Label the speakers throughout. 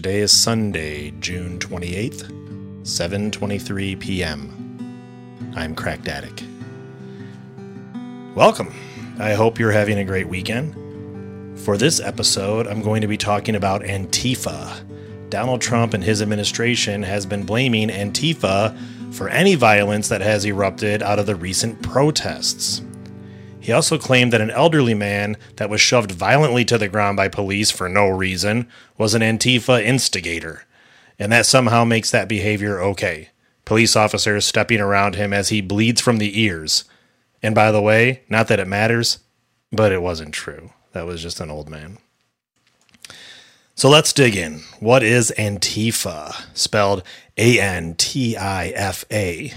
Speaker 1: Today is Sunday, June 28th, 7:23 p.m. I'm Cracked Attic. Welcome. I hope you're having a great weekend. For this episode, I'm going to be talking about Antifa. Donald Trump and his administration has been blaming Antifa for any violence that has erupted out of the recent protests. He also claimed that an elderly man that was shoved violently to the ground by police for no reason was an Antifa instigator, and that somehow makes that behavior okay. Police officers stepping around him as he bleeds from the ears. And by the way, not that it matters, but it wasn't true. That was just an old man. So let's dig in. What is Antifa? Spelled A N T I F A.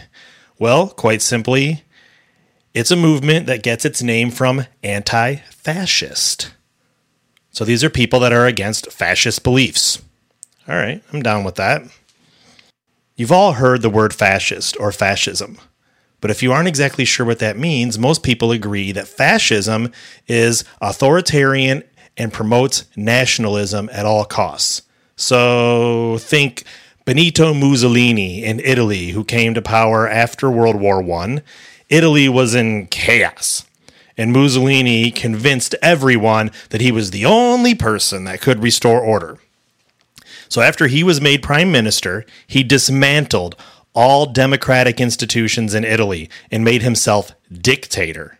Speaker 1: Well, quite simply, it's a movement that gets its name from anti fascist. So these are people that are against fascist beliefs. All right, I'm down with that. You've all heard the word fascist or fascism. But if you aren't exactly sure what that means, most people agree that fascism is authoritarian and promotes nationalism at all costs. So think Benito Mussolini in Italy, who came to power after World War I Italy was in chaos. And Mussolini convinced everyone that he was the only person that could restore order. So, after he was made prime minister, he dismantled all democratic institutions in Italy and made himself dictator.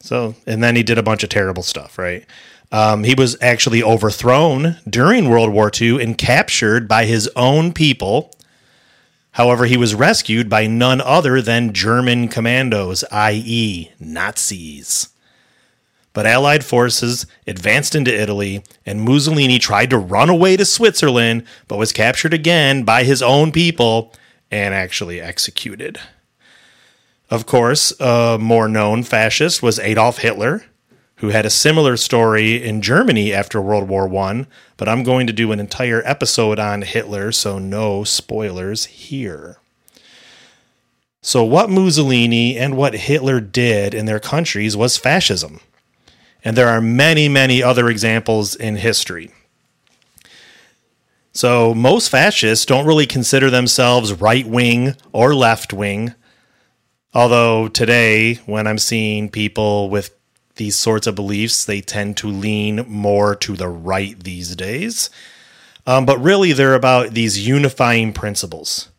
Speaker 1: So, and then he did a bunch of terrible stuff, right? Um, he was actually overthrown during World War II and captured by his own people However, he was rescued by none other than German commandos, i.e., Nazis. But Allied forces advanced into Italy, and Mussolini tried to run away to Switzerland, but was captured again by his own people and actually executed. Of course, a more known fascist was Adolf Hitler, who had a similar story in Germany after World War I, but I'm going to do an entire episode on Hitler, so no spoilers here. So, what Mussolini and what Hitler did in their countries was fascism. And there are many, many other examples in history. So, most fascists don't really consider themselves right wing or left wing. Although today, when I'm seeing people with these sorts of beliefs, they tend to lean more to the right these days. Um, but really, they're about these unifying principles.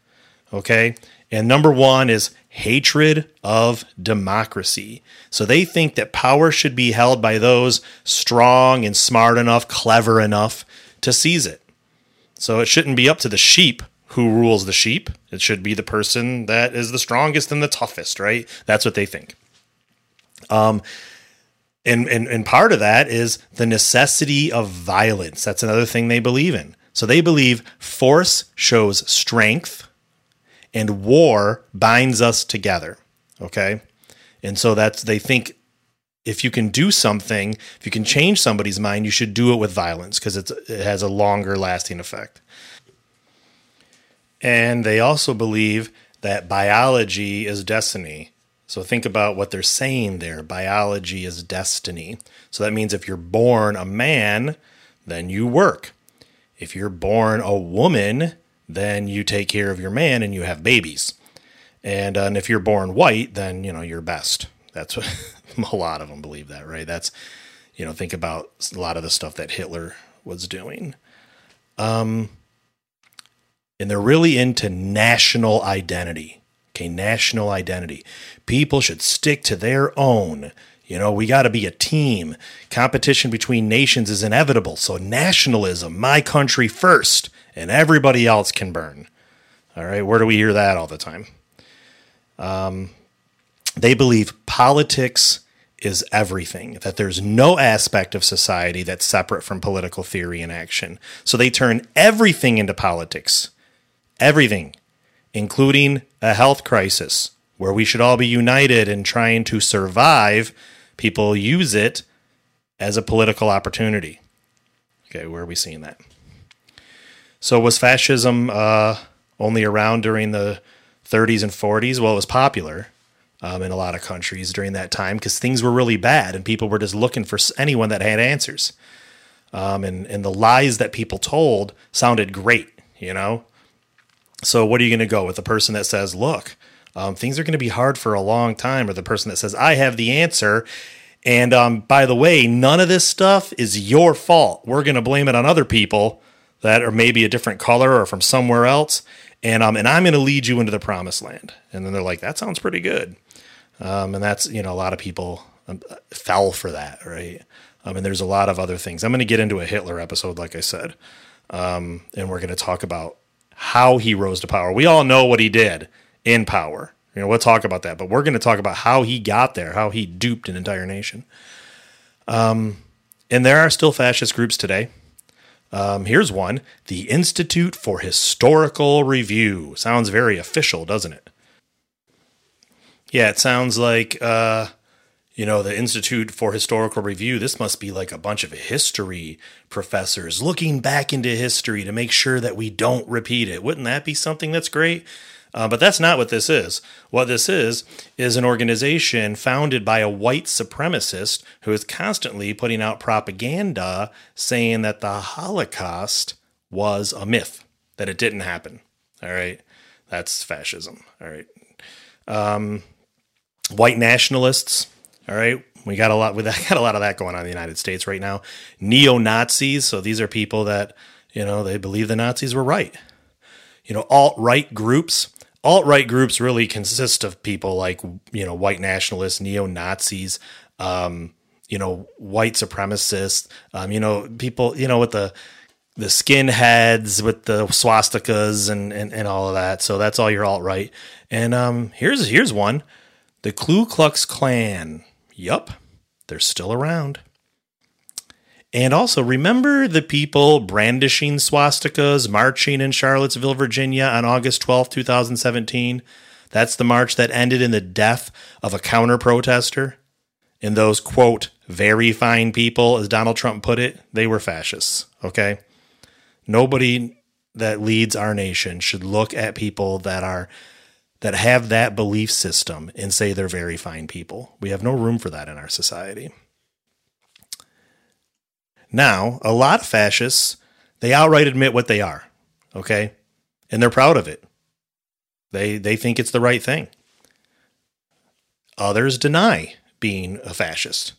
Speaker 1: Okay. And number one is hatred of democracy. So they think that power should be held by those strong and smart enough, clever enough to seize it. So it shouldn't be up to the sheep who rules the sheep. It should be the person that is the strongest and the toughest, right? That's what they think. Um, and, and and part of that is the necessity of violence. That's another thing they believe in. So they believe force shows strength and war binds us together. Okay? And so that's they think if you can do something, if you can change somebody's mind, you should do it with violence because it has a longer lasting effect. And they also believe that biology is destiny. So think about what they're saying there. Biology is destiny. So that means if you're born a man, then you work. If you're born a woman, then you take care of your man and you have babies. And, uh, and if you're born white, then you know you're best. That's what a lot of them believe that, right? That's you know think about a lot of the stuff that Hitler was doing. Um, and they're really into national identity. Okay, national identity. People should stick to their own. You know, we got to be a team. Competition between nations is inevitable. So, nationalism, my country first, and everybody else can burn. All right, where do we hear that all the time? Um, they believe politics is everything, that there's no aspect of society that's separate from political theory and action. So, they turn everything into politics. Everything including a health crisis where we should all be united in trying to survive, people use it as a political opportunity. Okay, where are we seeing that? So, was fascism uh, only around during the 30s and 40s? Well, it was popular um, in a lot of countries during that time because things were really bad and people were just looking for anyone that had answers. Um, and, and the lies that people told sounded great, you know? So, what are you going to go with? The person that says, look, um, things are going to be hard for a long time, or the person that says, I have the answer. And um, by the way, none of this stuff is your fault. We're going to blame it on other people that are maybe a different color or from somewhere else. And, um, and I'm going to lead you into the promised land. And then they're like, that sounds pretty good. Um, and that's, you know, a lot of people um, fell for that, right? Um, and there's a lot of other things. I'm going to get into a Hitler episode, like I said. Um, and we're going to talk about how he rose to power. We all know what he did in power. You know, we'll talk about that, but we're going to talk about how he got there, how he duped an entire nation. Um, and there are still fascist groups today. Um, here's one the Institute for Historical Review. Sounds very official, doesn't it? Yeah, it sounds like, uh, you know, the Institute for Historical Review. This must be like a bunch of history professors looking back into history to make sure that we don't repeat it. Wouldn't that be something that's great? Uh, but that's not what this is. What this is, is an organization founded by a white supremacist who is constantly putting out propaganda saying that the Holocaust was a myth, that it didn't happen. All right. That's fascism. All right. Um, white nationalists. All right. We got a lot with that, got a lot of that going on in the United States right now. Neo Nazis. So these are people that, you know, they believe the Nazis were right. You know, alt right groups alt right groups really consist of people like you know white nationalists, neo Nazis, um, you know white supremacists, um, you know people you know with the the skinheads with the swastikas and, and and all of that. So that's all your alt right. And um, here's here's one, the Ku Klux Klan. Yup, they're still around. And also, remember the people brandishing swastikas marching in Charlottesville, Virginia on August 12, 2017? That's the march that ended in the death of a counter protester. And those, quote, very fine people, as Donald Trump put it, they were fascists, okay? Nobody that leads our nation should look at people that are that have that belief system and say they're very fine people. We have no room for that in our society. Now, a lot of fascists, they outright admit what they are, okay? And they're proud of it. They they think it's the right thing. Others deny being a fascist.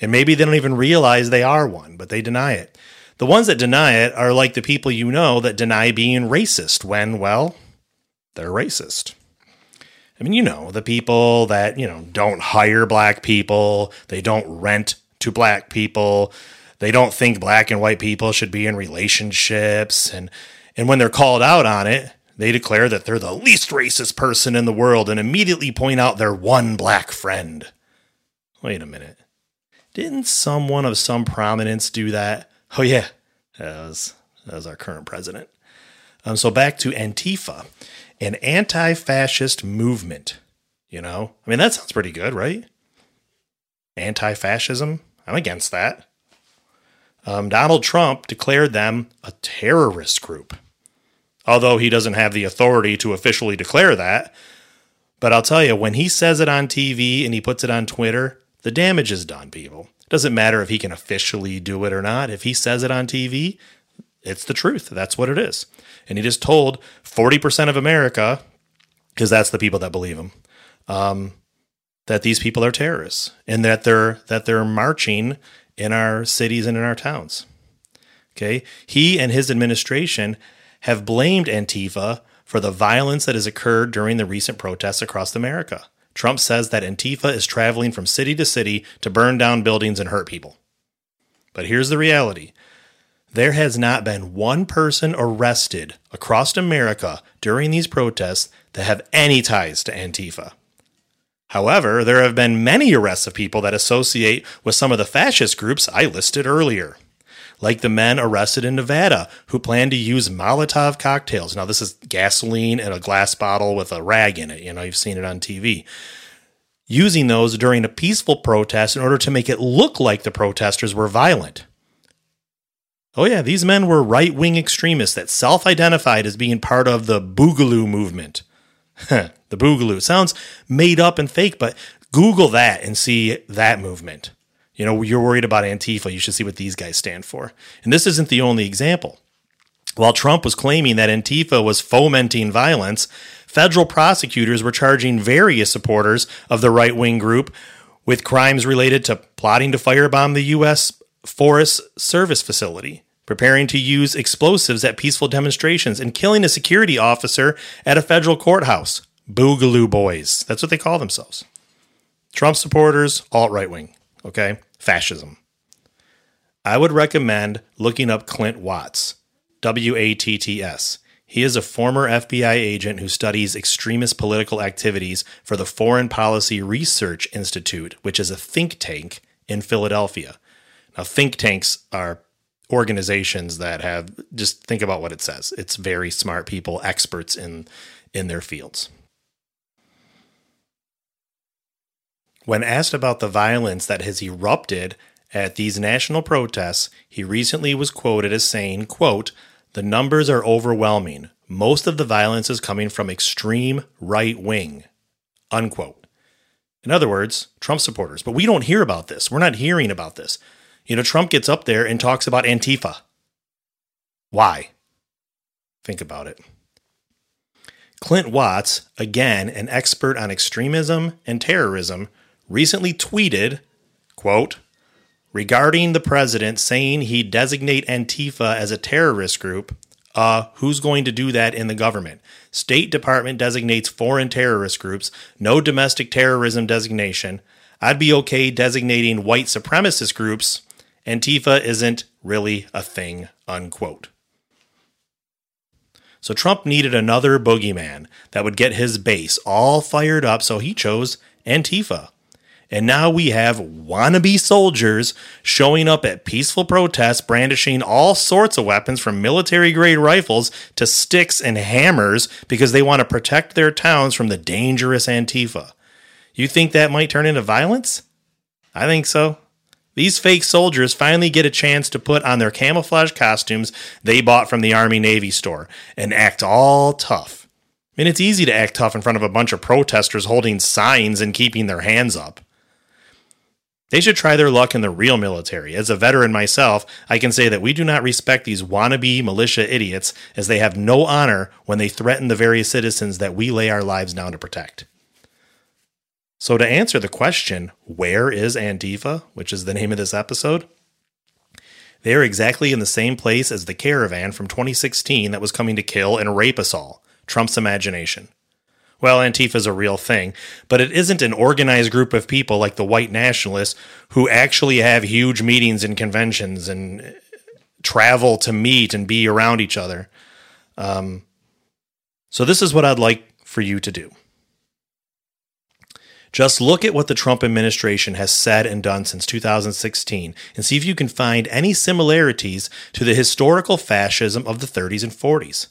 Speaker 1: And maybe they don't even realize they are one, but they deny it. The ones that deny it are like the people you know that deny being racist when, well, they're racist. I mean, you know, the people that, you know, don't hire black people, they don't rent to black people, they don't think black and white people should be in relationships and and when they're called out on it they declare that they're the least racist person in the world and immediately point out their one black friend. Wait a minute. Didn't someone of some prominence do that? Oh yeah. That was that was our current president. Um, so back to antifa an anti-fascist movement you know i mean that sounds pretty good right anti-fascism i'm against that um, Donald Trump declared them a terrorist group. Although he doesn't have the authority to officially declare that. But I'll tell you, when he says it on TV and he puts it on Twitter, the damage is done, people. It doesn't matter if he can officially do it or not. If he says it on TV, it's the truth. That's what it is. And he just told 40% of America, because that's the people that believe him, um, that these people are terrorists and that they're that they're marching in our cities and in our towns. Okay. He and his administration have blamed Antifa for the violence that has occurred during the recent protests across America. Trump says that Antifa is traveling from city to city to burn down buildings and hurt people. But here's the reality there has not been one person arrested across America during these protests that have any ties to Antifa. However, there have been many arrests of people that associate with some of the fascist groups I listed earlier, like the men arrested in Nevada who planned to use Molotov cocktails. Now, this is gasoline in a glass bottle with a rag in it. You know, you've seen it on TV. Using those during a peaceful protest in order to make it look like the protesters were violent. Oh, yeah, these men were right wing extremists that self identified as being part of the Boogaloo movement. the Boogaloo. Sounds made up and fake, but Google that and see that movement. You know, you're worried about Antifa. You should see what these guys stand for. And this isn't the only example. While Trump was claiming that Antifa was fomenting violence, federal prosecutors were charging various supporters of the right wing group with crimes related to plotting to firebomb the U.S. Forest Service facility, preparing to use explosives at peaceful demonstrations, and killing a security officer at a federal courthouse. Boogaloo Boys. That's what they call themselves. Trump supporters, alt right wing, okay? Fascism. I would recommend looking up Clint Watts, W A T T S. He is a former FBI agent who studies extremist political activities for the Foreign Policy Research Institute, which is a think tank in Philadelphia. Now, think tanks are organizations that have just think about what it says. It's very smart people, experts in in their fields. When asked about the violence that has erupted at these national protests, he recently was quoted as saying, quote, "The numbers are overwhelming. Most of the violence is coming from extreme right wing." Unquote. In other words, Trump supporters. But we don't hear about this. We're not hearing about this. You know, Trump gets up there and talks about Antifa. Why? Think about it. Clint Watts, again an expert on extremism and terrorism, recently tweeted, quote, regarding the president saying he'd designate Antifa as a terrorist group, uh, who's going to do that in the government? State Department designates foreign terrorist groups, no domestic terrorism designation. I'd be okay designating white supremacist groups. Antifa isn't really a thing, unquote. So Trump needed another boogeyman that would get his base all fired up, so he chose Antifa. And now we have wannabe soldiers showing up at peaceful protests, brandishing all sorts of weapons from military grade rifles to sticks and hammers because they want to protect their towns from the dangerous Antifa. You think that might turn into violence? I think so. These fake soldiers finally get a chance to put on their camouflage costumes they bought from the Army Navy store and act all tough. I mean, it's easy to act tough in front of a bunch of protesters holding signs and keeping their hands up. They should try their luck in the real military. As a veteran myself, I can say that we do not respect these wannabe militia idiots as they have no honor when they threaten the very citizens that we lay our lives down to protect. So, to answer the question, where is Antifa, which is the name of this episode? They are exactly in the same place as the caravan from 2016 that was coming to kill and rape us all Trump's imagination. Well, Antifa is a real thing, but it isn't an organized group of people like the white nationalists who actually have huge meetings and conventions and travel to meet and be around each other. Um, so, this is what I'd like for you to do. Just look at what the Trump administration has said and done since 2016 and see if you can find any similarities to the historical fascism of the 30s and 40s.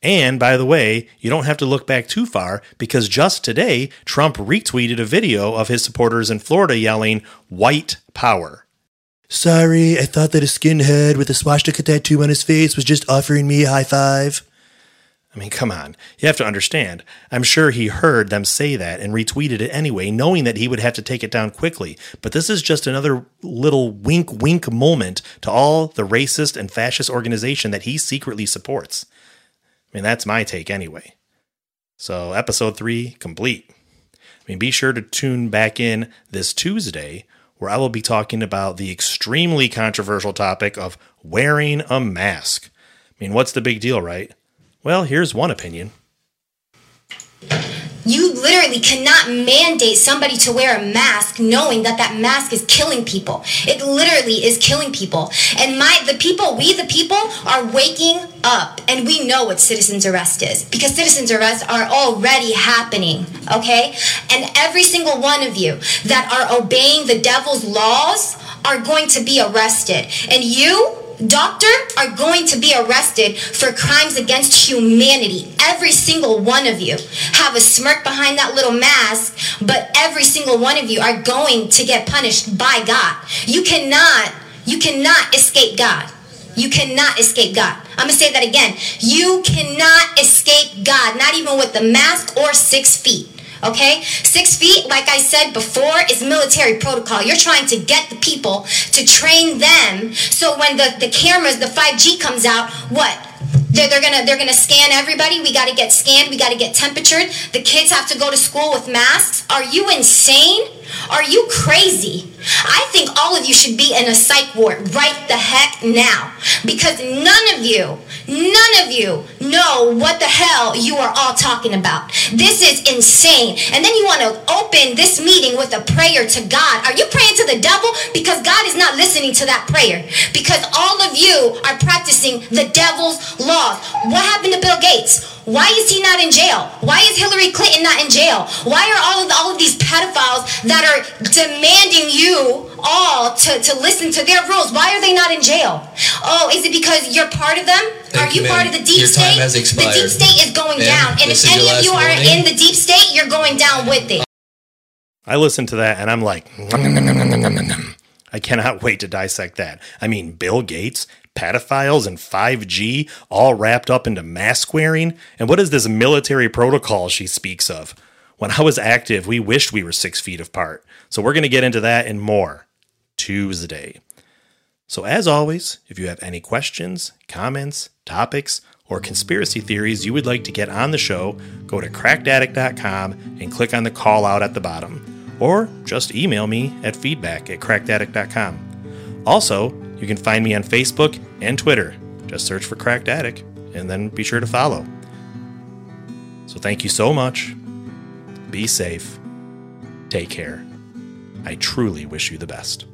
Speaker 1: And by the way, you don't have to look back too far because just today, Trump retweeted a video of his supporters in Florida yelling, White Power.
Speaker 2: Sorry, I thought that a skinhead with a swastika tattoo on his face was just offering me a high five.
Speaker 1: I mean, come on. You have to understand. I'm sure he heard them say that and retweeted it anyway, knowing that he would have to take it down quickly. But this is just another little wink wink moment to all the racist and fascist organization that he secretly supports. I mean, that's my take anyway. So, episode three complete. I mean, be sure to tune back in this Tuesday where I will be talking about the extremely controversial topic of wearing a mask. I mean, what's the big deal, right? Well, here's one opinion.
Speaker 3: You literally cannot mandate somebody to wear a mask knowing that that mask is killing people. It literally is killing people. And my the people, we the people are waking up and we know what citizens arrest is because citizens arrests are already happening, okay? And every single one of you that are obeying the devil's laws are going to be arrested. And you doctor are going to be arrested for crimes against humanity. Every single one of you have a smirk behind that little mask, but every single one of you are going to get punished by God. You cannot, you cannot escape God. You cannot escape God. I'm going to say that again. You cannot escape God, not even with the mask or six feet. Okay? Six feet, like I said before, is military protocol. You're trying to get the people to train them so when the, the cameras, the 5G comes out, what? They're, they're gonna they're gonna scan everybody. We gotta get scanned. We gotta get temperatured. The kids have to go to school with masks. Are you insane? Are you crazy? I think all of you should be in a psych ward right the heck now. Because none of you, none of you know what the hell you are all talking about. This is insane. And then you want to open this meeting with a prayer to God. Are you praying to the devil? Because God is not listening to that prayer. Because all of you are practicing the devil's laws. What happened to Bill Gates? Why is he not in jail? Why is Hillary Clinton not in jail? Why are all of, all of these pedophiles that are demanding you all to, to listen to their rules? Why are they not in jail? Oh, is it because you're part of them?
Speaker 4: Thank
Speaker 3: are you,
Speaker 4: you,
Speaker 3: part of the deep
Speaker 4: Your time
Speaker 3: state?
Speaker 4: has
Speaker 3: The deep state is going
Speaker 4: Ma'am,
Speaker 3: down. And if any of you
Speaker 4: last
Speaker 3: are in the deep state, you're going down with it.
Speaker 1: I listen to that and I'm like. I cannot wait to dissect that. I mean, Bill Gates, pedophiles, and 5G all wrapped up into mask wearing. And what is this military protocol she speaks of? When I was active, we wished we were six feet apart. So we're going to get into that and more Tuesday. So, as always, if you have any questions, comments, topics, or conspiracy theories you would like to get on the show, go to crackedattic.com and click on the call out at the bottom. Or just email me at feedback at crackedattic.com. Also, you can find me on Facebook and Twitter. Just search for Cracked Attic and then be sure to follow. So, thank you so much. Be safe. Take care. I truly wish you the best.